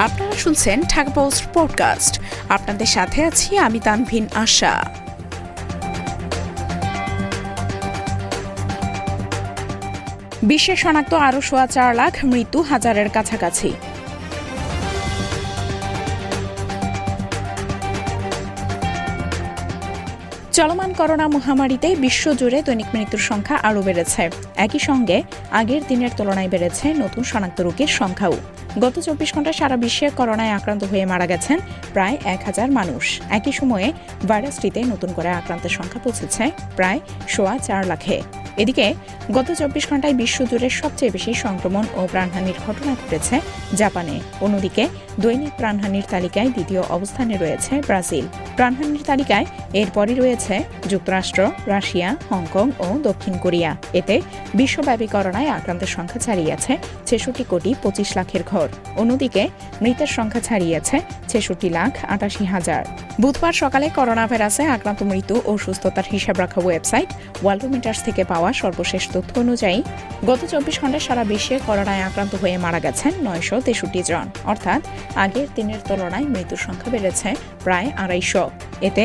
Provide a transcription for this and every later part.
আপনারা শুনছেন Dhaka post podcast. আপনাদের সাথে আছি আমি তানভিন আশা। বিশ্বে শনাক্ত আরও সোয়া চার লাখ মৃত্যু হাজারের কাছাকাছি। চলমান করোনা মহামারীতে বিশ্বজুড়ে দৈনিক মৃত্যুর সংখ্যা আরও বেড়েছে। একই সঙ্গে আগের দিনের তুলনায় বেড়েছে নতুন শনাক্ত রোগীর সংখ্যাও। গত চব্বিশ ঘন্টায় সারা বিশ্বে করোনায় আক্রান্ত হয়ে মারা গেছেন প্রায় এক হাজার মানুষ। একই সময়ে ভাইরাসটিতে নতুন করে আক্রান্তের সংখ্যা পৌঁছেছে প্রায় সোয়া চার লাখে। এদিকে, গত চব্বিশ ঘন্টায় বিশ্বজুড়ে সবচেয়ে বেশি সংক্রমণ ও প্রাণহানির ঘটনা ঘটেছে জাপানে। অন্যদিকে দৈনিক প্রাণহানির তালিকায় দ্বিতীয় অবস্থানে রয়েছে ব্রাজিল। প্রাণহানির তালিকায় এরপরই রয়েছে যুক্তরাষ্ট্র, রাশিয়া, হংকং ও দক্ষিণ কোরিয়া। এতে বিশ্বব্যাপী করোনায় আক্রান্তের সংখ্যা ছাড়িয়েছে ছেষট্টি কোটি পঁচিশ লাখের ঘর। অন্যদিকে মৃতের সংখ্যা ছাড়িয়েছে ছেষট্টি লাখ আটাশি হাজার। বুধবার সকালে করোনা ভাইরাসে আক্রান্ত মৃত্যু ও সুস্থতার হিসাব রাখা ওয়েবসাইট ওয়ার্ল্ডোমিটার্স থেকে পাওয়া সর্বশেষ তথ্য অনুযায়ী, গত চব্বিশ ঘন্টায় সারা বিশ্বে করোনায় আক্রান্ত হয়ে মারা গেছেন নয়শো তেষট্টি জন। অর্থাৎ আগের দিনের তুলনায় মৃত্যুর সংখ্যা বেড়েছে। প্রায় আড়াইশো। এতে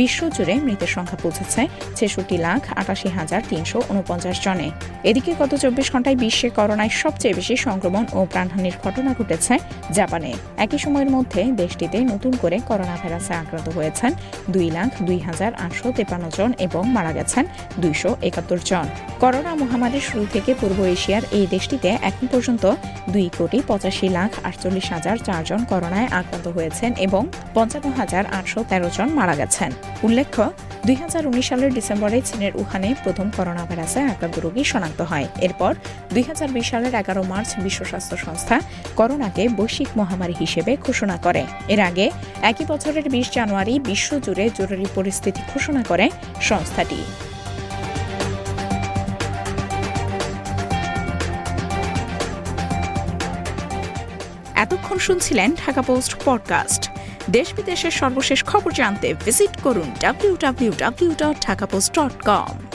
বিশ্বজুড়ে মৃতের সংখ্যা পৌঁছেছে ছেষট্টি লাখ আটাশি হাজার তিনশো উনপঞ্চাশ জনে। এদিকে গত চব্বিশ ঘন্টায় বিশ্বে করোনায় সবচেয়ে বেশি সংক্রমণ ও প্রাণহানির ঘটনা ঘটেছে জাপানে। একই সময়ের মধ্যে দেশটিতে নতুন করে করোনা ভাইরাসে আক্রান্ত হয়েছেন দুই লাখ দুই হাজার আটশো তেপান্ন জন এবং মারা গেছেন দুইশো একাত্তর জন। করোনা মহামারীর শুরু থেকে পূর্ব এশিয়ার এই দেশটিতে এখন পর্যন্ত দুই কোটি পঁচাশি লাখ আটচল্লিশ হাজার চারজন করোনায় আক্রান্ত হয়েছেন এবং পঞ্চান্ন হাজার আটশো তেরো জন মারা গেছেন। উল্লেখ্য, দুই হাজার উনিশ সালের ডিসেম্বরে চীনের উহানে প্রথম করোনা ভাইরাসে আক্রান্ত রোগী শনাক্ত হয়। এরপর দুই হাজার বিশ সালের এগারো মার্চ বিশ্ব স্বাস্থ্য সংস্থা করোনাকে বৈশ্বিক মহামারী হিসেবে ঘোষণা করে। এর আগে একই বছরের বিশ জানুয়ারি বিশ্বজুড়ে জরুরি পরিস্থিতি ঘোষণা করে সংস্থাটি। এতক্ষণ শুনছিলেন ঢাকা পোস্ট পডকাস্ট। দেশ বিদেশের সর্বশেষ খবর জানতে ভিজিট করুন W W W dot Dhaka post dot com